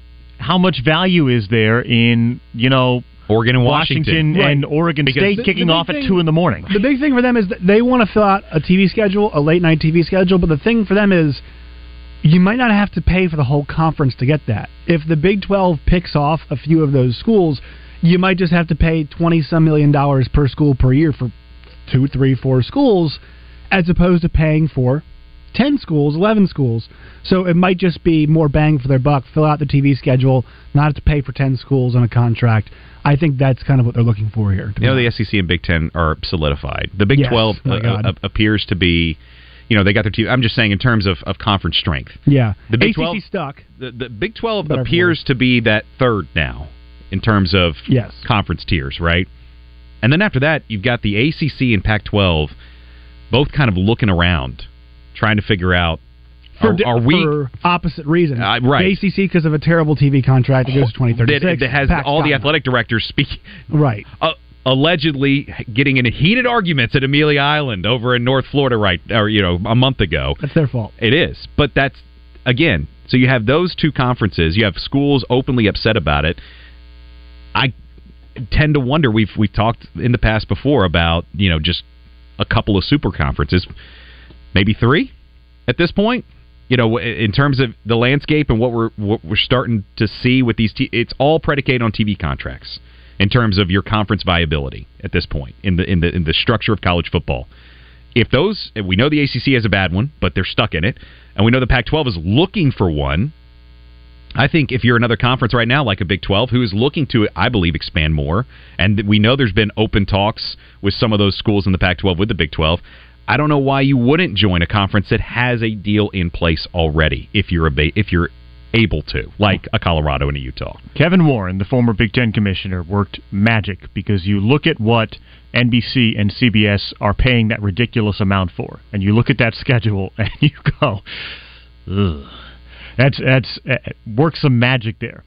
how much value is there in you know Oregon and Washington, Washington. and Right. Oregon Because State The- kicking the big off at two in the morning? The big thing for them is that they want to fill out a TV schedule, a late night TV schedule, but the thing for them is you might not have to pay for the whole conference to get that. If the Big 12 picks off a few of those schools, you might just have to pay 20 some million dollars per school per year for two, three, four schools, as opposed to paying for 10 schools, 11 schools. So it might just be more bang for their buck, fill out the TV schedule, not have to pay for 10 schools on a contract. I think that's kind of what they're looking for here. You know, the SEC and Big Ten are solidified. The Big Yes, Twelve uh, uh, appears to be, you know, they got their team. I'm just saying in terms of, of conference strength. Yeah, The Big ACC 12 stuck. The, the Big Twelve Better appears to be that third now in terms of Yes. conference tiers, right? And then after that, you've got the ACC and Pac-12, both kind of looking around, trying to figure out for, are, are we for opposite reasons. Uh, right. The ACC because of a terrible TV contract that goes to that, 2036. that has all the athletic directors speaking Right. uh, allegedly getting into heated arguments at Amelia Island over in North Florida, right? Or you know, a month ago. That's their fault. It is, but that's again. So you have those two conferences. You have schools openly upset about it. I tend to wonder. We've we've talked in the past before about you know just a couple of super conferences, maybe three at this point. You know, in terms of the landscape and what we're what we're starting to see with these, t- it's all predicated on TV contracts in terms of your conference viability at this point in the in the in the structure of college football. If those, we know the ACC has a bad one, but they're stuck in it, and we know the Pac-12 is looking for one. I think if you're another conference right now, like a Big 12, who is looking to, I believe, expand more, and we know there's been open talks with some of those schools in the Pac 12 with the Big 12, I don't know why you wouldn't join a conference that has a deal in place already if you're a ba- if you're able to, like a Colorado and a Utah. Kevin Warren, the former Big Ten commissioner, worked magic because you look at what NBC and CBS are paying that ridiculous amount for, and you look at that schedule and you go, Ugh. that's that's uh, work some magic there.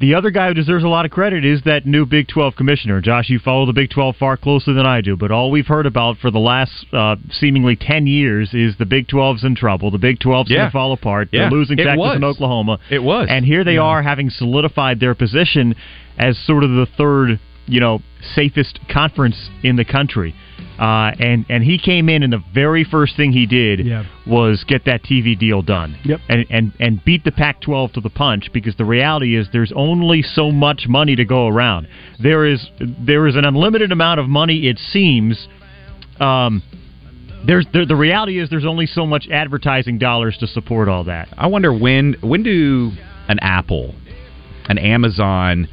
The other guy who deserves a lot of credit is that new Big 12 commissioner. Josh, you follow the Big 12 far closer than I do, but all we've heard about for the last uh, seemingly 10 years is the Big 12's in trouble. The Big 12's Yeah. going to fall apart. Yeah. They're losing It Texas was. and Oklahoma. It was. And here they Yeah. are having solidified their position as sort of the third, you know, safest conference in the country. Uh, and and he came in, and the very first thing he did Yeah. was get that TV deal done. Yep. And and and beat the Pac-12 to the punch because the reality is there's only so much money to go around. There is there is an unlimited amount of money. It seems. Um, there's there, the reality is there's only so much advertising dollars to support all that. I wonder when when do an Apple, an Amazon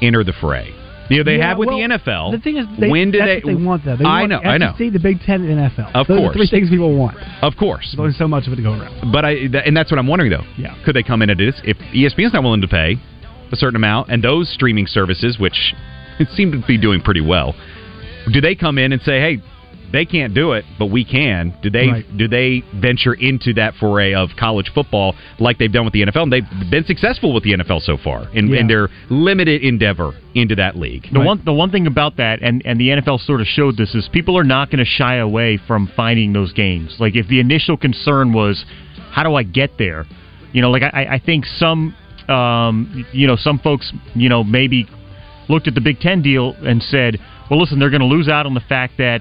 enter the fray? You know, they Yeah, have with well, the NFL. The thing is, they, when do they? they want though? They I want know, I know. The Big Ten, and NFL. Of Those course. are three things people want. Of course. There's only so much of it to go around. But I, th- and that's what I'm wondering though. Yeah. Could they come in at this if ESPN's not willing to pay a certain amount, and those streaming services, which seem to be doing pretty well, do they come in and say, "Hey, they can't do it, but we can"? Do they? Right. Do they venture into that foray of college football like they've done with the NFL? And they've been successful with the NFL so far in, Yeah. in their limited endeavor into that league. The one the one thing about that, and and the NFL sort of showed this, is people are not going to shy away from finding those games. Like if the initial concern was, how do I get there? You know, like I, I think some, um, you know, some folks, you know, maybe looked at the Big Ten deal and said, well, listen, they're going to lose out on the fact that.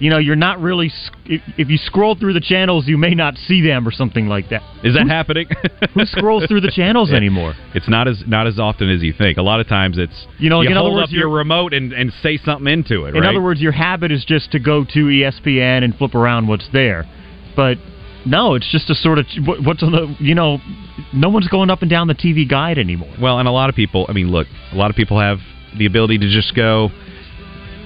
You know, you're not really. If, if you scroll through the channels, you may not see them or something like that. Is that Who- happening? Who scrolls through the channels anymore? It's not as not as often as you think. A lot of times it's You know, like, in other hold words, up your remote and, and say something into it. Right? In right? other words, your habit is just to go to ESPN and flip around what's there. But no, it's just a sort of what- what's on the you know, no one's going up and down the TV guide anymore. Well, and a lot of people. I mean, look, a lot of people have the ability to just go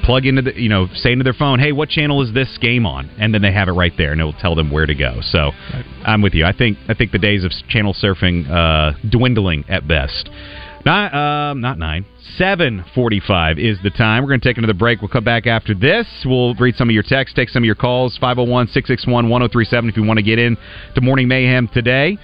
plug into the, you know, say into their phone, "Hey, what channel is this game on?" And then they have it right there, and it will tell them where to go. So, I'm with you. I think I think the days of channel surfing uh, dwindling at best. Nine, um, not nine. Seven forty-five is the time. We're going to take another break. We'll come back after this. We'll read some of your texts, take some of your calls. 501-661-1037 if you want to get in to Morning Mayhem today.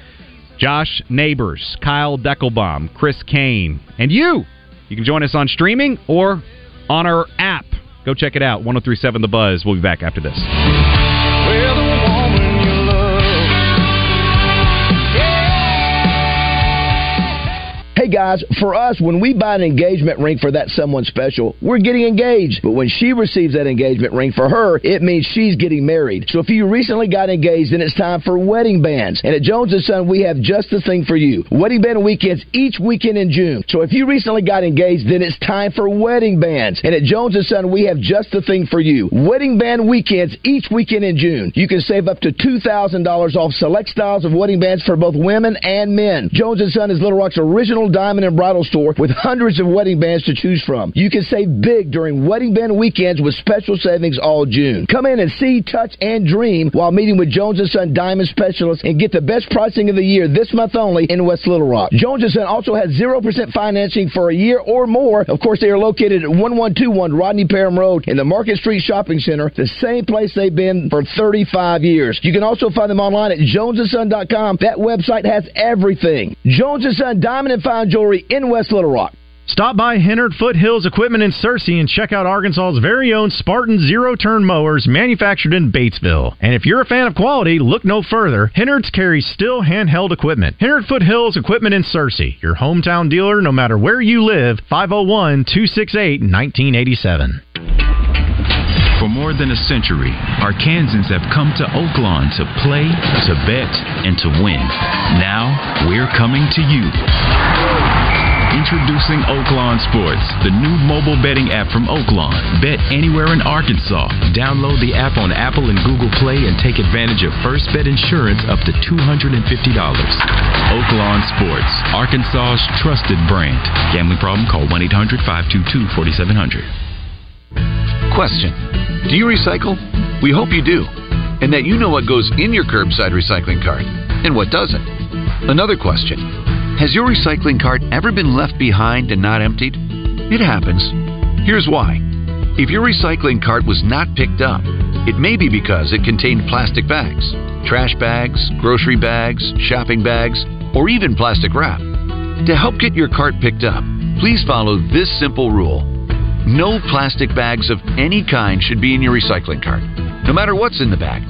Josh Neighbors, Kyle Deckelbaum, Chris Kane, and you. You can join us on streaming or on our app. Go check it out. 1037 The Buzz. We'll be back after this. Guys, for us, when we buy an engagement ring for that someone special, we're getting engaged. But when she receives that engagement ring for her, it means she's getting married. So if you recently got engaged, then it's time for wedding bands. And at Jones & Son, we have just the thing for you. Wedding band weekends each weekend in June. So if you recently got engaged, then it's time for wedding bands. And at Jones & Son, we have just the thing for you. Wedding band weekends each weekend in June. You can save up to $2,000 off select styles of wedding bands for both women and men. Jones & Son is Little Rock's original diamond and bridal store with hundreds of wedding bands to choose from. You can save big during wedding band weekends with special savings all June. Come in and see, touch, and dream while meeting with Jones & Son Diamond Specialists and get the best pricing of the year this month only in West Little Rock. Jones & Son also has 0% financing for a year or more. Of course, they are located at 1121 Rodney Parham Road in the Market Street Shopping Center, the same place they've been for 35 years. You can also find them online at jonesandson.com. That website has everything. Jones & Son Diamond and Fine Jewelry in West Little Rock. Stop by Hennard Foothills Equipment in Searcy and check out Arkansas's very own Spartan zero turn mowers manufactured in Batesville. And if you're a fan of quality, look no further. Hennard's carries Stihl handheld equipment. Hennard Foothills Equipment in Searcy, your hometown dealer no matter where you live, 501 268 1987. For more than a century, Arkansans have come to Oaklawn to play, to bet, and to win. Now, we're coming to you. Introducing Oaklawn Sports, the new mobile betting app from Oaklawn. Bet anywhere in Arkansas. Download the app on Apple and Google Play and take advantage of first bet insurance up to $250. Oaklawn Sports, Arkansas's trusted brand. Gambling problem? Call 1 800 522 4700. Question Do you recycle? We hope you do, and that you know what goes in your curbside recycling cart and what doesn't. Another question Has your recycling cart ever been left behind and not emptied? It happens. Here's why. If your recycling cart was not picked up, it may be because it contained plastic bags, trash bags, grocery bags, shopping bags, or even plastic wrap. To help get your cart picked up, please follow this simple rule. No plastic bags of any kind should be in your recycling cart, no matter what's in the bag.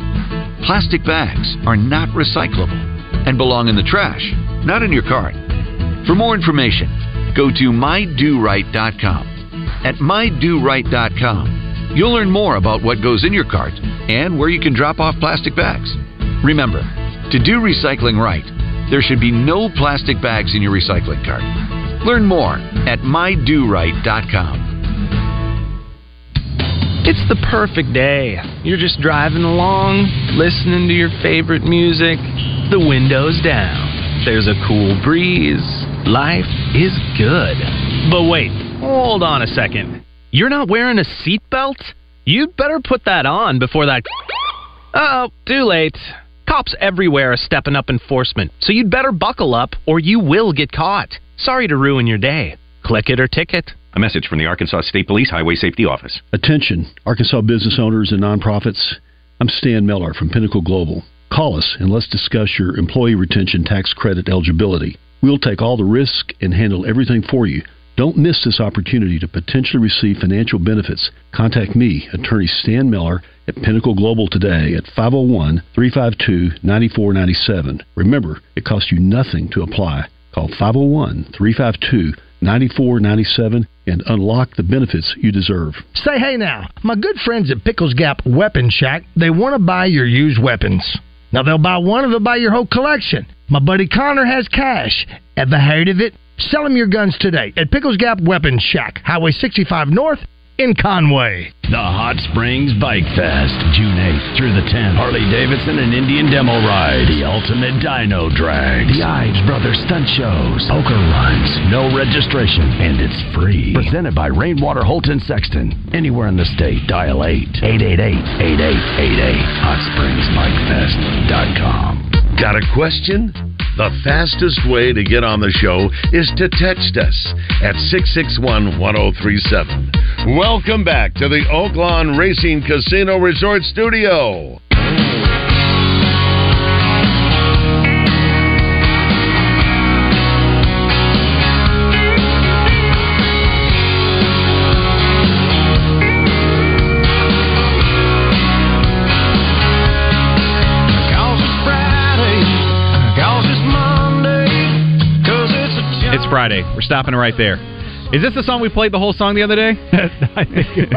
Plastic bags are not recyclable and belong in the trash, not in your cart. For more information, go to mydoright.com. At mydoright.com, you'll learn more about what goes in your cart and where you can drop off plastic bags. Remember, to do recycling right, there should be no plastic bags in your recycling cart. Learn more at mydoright.com. It's the perfect day. You're just driving along, listening to your favorite music, the windows down. There's a cool breeze. Life is good. But wait, hold on a second. You're not wearing a seatbelt? You'd better put that on before that. Oh, too late. Cops everywhere are stepping up enforcement, so you'd better buckle up or you will get caught. Sorry to ruin your day. Click it or ticket. A message from the Arkansas State Police Highway Safety Office. Attention, Arkansas business owners and nonprofits. I'm Stan Miller from Pinnacle Global. Call us and let's discuss your employee retention tax credit eligibility. We'll take all the risk and handle everything for you. Don't miss this opportunity to potentially receive financial benefits. Contact me, attorney Stan Miller, at Pinnacle Global today at 501 352 9497. Remember, it costs you nothing to apply. Call 501 352 9497 and unlock the benefits you deserve. Say hey now, my good friends at Pickles Gap Weapon Shack, they want to buy your used weapons. Now they'll buy one or they'll buy your whole collection. My buddy Connor has cash. Ever heard of it? Sell him your guns today at Pickles Gap Weapons Shack, Highway 65 North in Conway. The Hot Springs Bike Fest, June 8th through the 10th. Harley Davidson and Indian Demo Ride, the Ultimate Dino Drag, the Ives Brothers Stunt Shows, Poker Runs, no registration, and it's free. Presented by Rainwater Holton Sexton. Anywhere in the state, dial 8 888 8888. HotSpringsBikeFest.com. Got a question? The fastest way to get on the show is to text us at 661 1037. Welcome back to the Oaklawn Racing Casino Resort Studio. It's Friday. We're stopping right there. Is this the song we played the whole song the other day? I think it,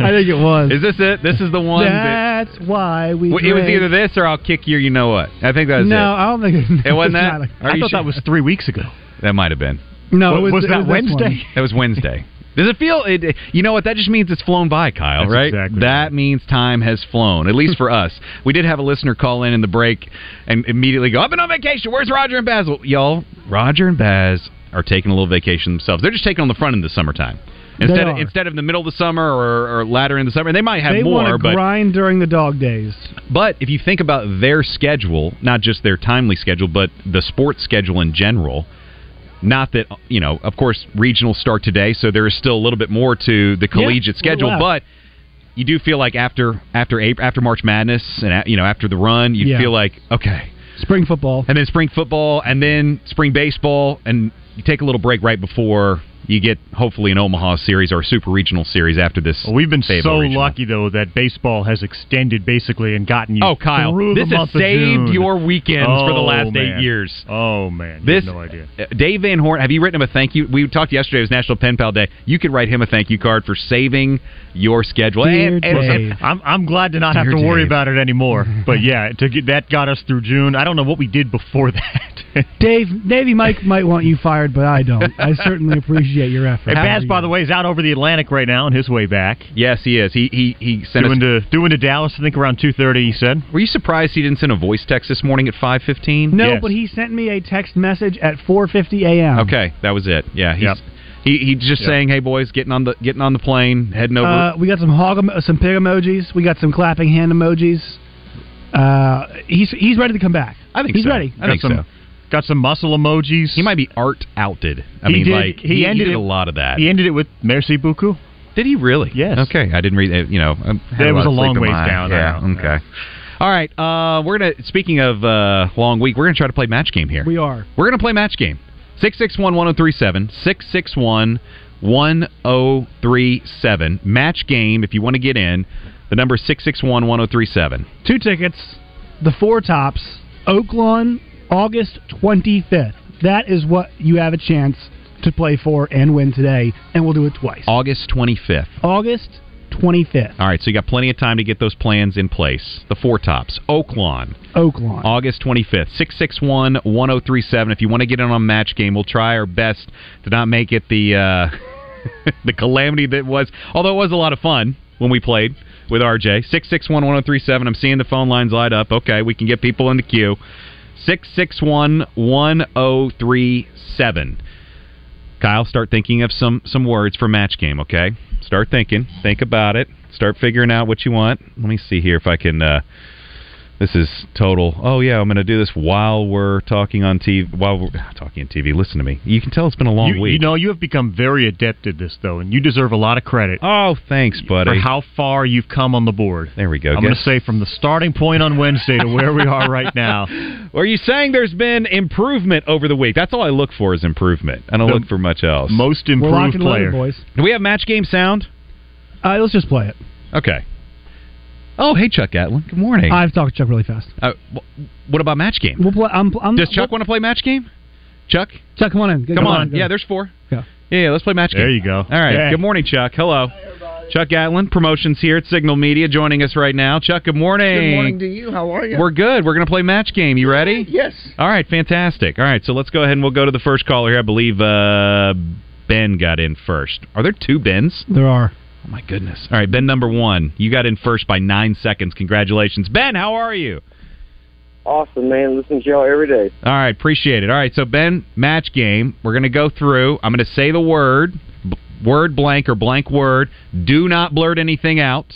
I think it was. Is this it? This is the one. that, That's why we. Well, it was either this or I'll kick you. You know what? I think that was no, it. I don't think it, It wasn't it's that. not a- Are you sure? three weeks ago. That might have been. No, it was, Was it that this Wednesday? one. That was Wednesday. Does it feel? It, you know what? That just means it's flown by, Kyle. That's right? exactly that means time has flown. At least for us. We did have a listener call in in the break and immediately go, "I've been on vacation. Where's Roger and Baz?" Well, y'all, Roger and Baz are taking a little vacation themselves. They're just taking on the front in the summertime. Instead of, instead of the middle of the summer or, or latter in the summer, and they might have they more, but grind during the dog days. but if you think about their schedule, not just their timely schedule, but the sports schedule in general, not that, you know, of course, regionals start today, so there is still a little bit more to the collegiate a schedule, but you do feel like after after April, after March Madness and you know after the run, you Yeah. feel like okay, Spring football. and then spring football, and then spring baseball, and you take a little break right before you get hopefully an Omaha series or a super regional series after this. Well, we've been Fayetteville so regional. lucky though that baseball has extended basically and gotten you. Oh, Kyle, through this the has month of saved your weekends for the Oh, last eight years. Oh man, you This have no idea. uh, Dave Van Horn. Have you written him a thank you? We talked yesterday. It was National Pen Pal Day. You could write him a thank you card for saving your schedule. Dear and, and- and- I'm I'm glad to not Dear have to worry about it anymore. but yeah, to get that got us through June. I don't know what we did before that. Dave, Davey Mike might want you fired, but I don't. I certainly appreciate your effort. Hey, Baz, by the way, is out over the Atlantic right now on his way back. yes, he is. He he he sent Doing us. to doing to Dallas, I think around two thirty. He said. Were you surprised he didn't send a voice text this morning at five fifteen? No, Yes. but he sent me a text message at 4:50 a.m. Okay, that was it. Yeah, he's Yep. he he's just Yep. saying, hey boys, getting on the getting on the plane, heading over. Uh, we got some hog, emo- some pig emojis. We got some clapping hand emojis. Uh, he's he's ready to come back. I think he's so. ready. I think some, so. Got some muscle emojis. He might be art outed. I He mean, did- like he ended did it- a lot of that. He ended it with merci beaucoup. Did he really? Yes. Okay, I didn't read it. You know, It was a long ways my down, Yeah. Okay. All right. Uh, we're gonna. Speaking of uh, long week, we're gonna try to play match game here. We are. We're gonna play match game. Six six one one zero three seven six six one one zero three seven. Match game. If you want to get in, the number six six one one zero three seven. Two tickets, the four tops, Oaklawn, August 25th. That is what you have a chance to play for and win today, and we'll do it twice. August twenty fifth. August 25th, All right. So you got plenty of time to get those plans in place. The four tops. Oaklawn. Oaklawn. August 25th, 661 1037. If you want to get in on match game, we'll try our best to not make it the uh, the calamity that was, although it was a lot of fun when we played with RJ. 661 1037. I'm seeing the phone lines light up. Okay, we can get people in the queue. 661 1037. Kyle, start thinking of some some words for match game, okay? Start thinking. Think about it. Start figuring out what you want. Let me see here if I can uh this is total. Oh yeah, I'm going to do this while we're talking on TV. While we're talking on TV, listen to me. You can tell it's been a long You, week. you know, you have become very adept at this, though, and you deserve a lot of credit oh, thanks, buddy. for how far you've come on the board. there we go. I'm going to say from the starting point on Wednesday to where we are right now. Are you saying there's been improvement over the week? That's all I look for is improvement. I don't The look for much else. Most improved player. loaded, boys. Do we have match game sound? Uh, let's just play it. Okay. Oh, hey Chuck Gatlin. Good morning. I've talked to Chuck really fast. Uh, wh- what about match game? We'll play. I'm, I'm, Does Chuck want to play match game? Chuck, Chuck, come on in. come on. Yeah, there's four. Yeah. Yeah, yeah, let's play match game. There you go. All right. Yeah. Good morning, Chuck. Hello. Chuck Gatlin, promotions here at Signal Media, joining us right now. Chuck, good morning. Good morning to you. How are you? We're good. We're going to play match game. You ready? yes. All right, fantastic. All right, so let's go ahead and we'll go to the first caller here. I believe uh, Ben got in first. Are there two Bens? There are. Oh my goodness. All right, Ben number one. You got in first by nine seconds. Congratulations. Ben, how are you? Awesome, man. Listen to y'all every day. All right, appreciate it. All right, so Ben, match game. We're going to go through. I'm going to say the word, b- word blank or blank word. Do not blurt anything out.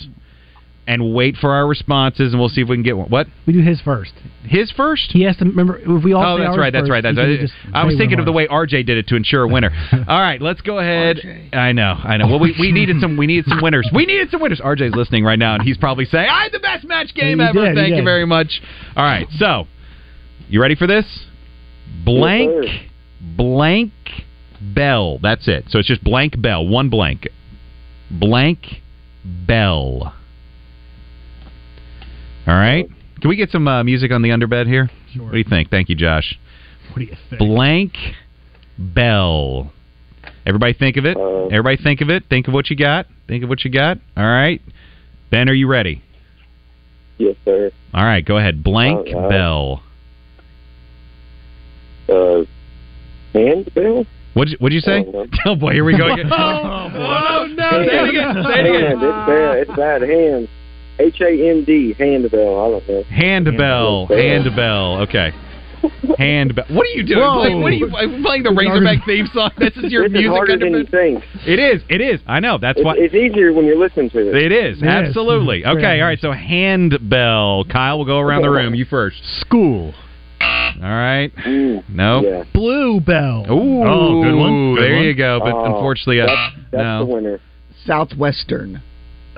And wait for our responses, and we'll see if we can get one. What? We do his first. His first? He has to remember. If we all Oh, say that's ours right. That's first, right. That's he can right. I was thinking of the way RJ did it to ensure a winner. All right, let's go ahead. I know, I know. Well, we, we needed some. We needed some winners. We needed some winners. RJ's listening right now, and he's probably saying, "I had the best match game He ever." did, Thank you did. very much. All right, so you ready for this? Blank, blank, bell. That's it. So it's just blank bell. One blank. Blank bell. All right. Can we get some uh, music on the underbed here? Sure. What do you think? Thank you, Josh. What do you think? Blank bell. Everybody think of it. Everybody think of it. Think of what you got. Think of what you got. All right. Ben, are you ready? Yes, sir. All right, go ahead. Blank All right. bell. Uh, handbill? What'd you, what'd you say? Oh, boy, here we go again. Oh, oh, no. Say it again. Say it again. Hand. It's bad. It's bad. Hand. H A N D. Handbell. I don't know. Handbell. Handbell. Okay. Handbell. What are you doing? Whoa. Playing, what are you are you playing the Razorback theme song? This is your This is music harder than you think. It is. It is. I know. That's It's, why. it's easier when you're listening to it. It is absolutely okay. All right, so handbell. Kyle, we'll go around the room. You first. School. All right. No. Blue bell. Ooh, Oh, good one. Good there one. you go. But Oh, unfortunately, uh, that's- that's no. the winner. Southwestern.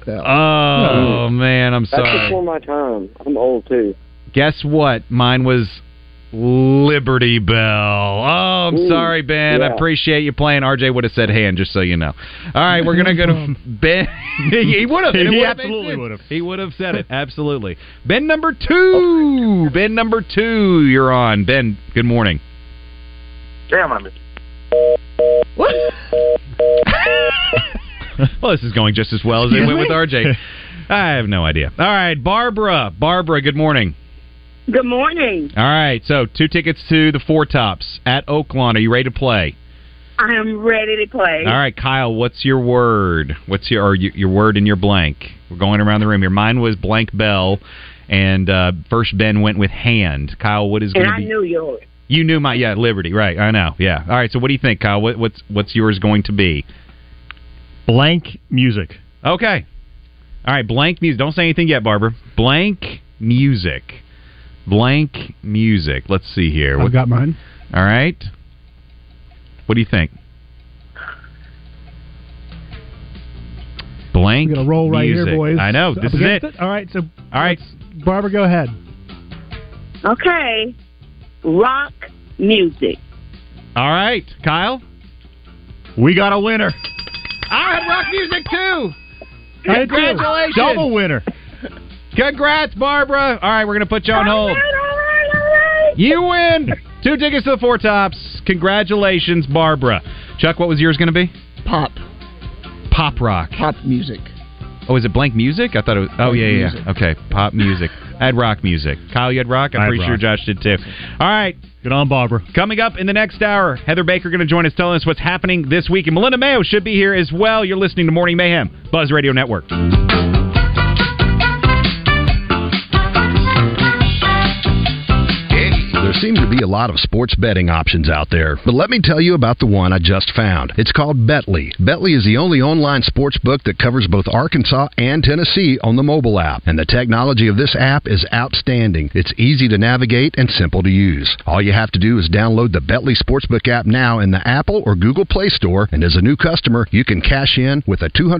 Oh man, I'm sorry. That's sorry. before my time. I'm old too. Guess what? Mine was Liberty Bell. Oh, I'm Ooh, sorry, Ben. I appreciate you playing. RJ would have said hand, just so you know. All right, we're gonna go to Ben. he would have. He absolutely would have. He would have said it. Absolutely. Ben number two. Ben number two. You're on. Ben. Good morning. Damn, I missed. well, this is going just as well as it went with RJ. I have no idea. All right, Barbara. Barbara. Good morning. Good morning. All right, so two tickets to the Four Tops at Oaklawn. Are you ready to play? I am ready to play. All right, Kyle. What's your word? What's your or your, your word in your blank? We're going around the room here. Mine was blank bell, and uh, first Ben went with hand. Kyle, what is going And to I knew yours. You knew my yeah Liberty, right? I know. Yeah. All right. So what do you think, Kyle? What, what's what's yours going to be? Blank music. Okay. All right. Blank music. Don't say anything yet, Barbara. Blank music. Blank music. Let's see here. I've got mine. All right. What do you think? Blank. We're gonna roll right music. here, boys. I know. Up This is against it. All right, so All right. Barbara, go ahead. Okay. Rock music. All right, Kyle. We got a winner. I had rock music too. I did too. Congratulations. Double winner. Congrats, Barbara. All right, we're going to put you on hold. You win two tickets to the Four Tops. Congratulations, Barbara. Chuck, what was yours going to be? Pop. Pop rock. Pop music. Oh, is it blank music? I thought it was. Oh, yeah, yeah, yeah. Okay, pop music. Add rock music. Kyle, you had rock? I'm I had pretty sure rock. Josh did too. All right. Good on, Barbara. Coming up in the next hour, Heather Baker going to join us telling us what's happening this week. And Melinda Mayo should be here as well. You're listening to Morning Mayhem, Buzz Radio Network. There seem to be a lot of sports betting options out there, but let me tell you about the one I just found. It's called Betly. Betly is the only online sports book that covers both Arkansas and Tennessee on the mobile app, and the technology of this app is outstanding. It's easy to navigate and simple to use. All you have to do is download the Betly Sportsbook app now in the Apple or Google Play Store, and as a new customer, you can cash in with a 200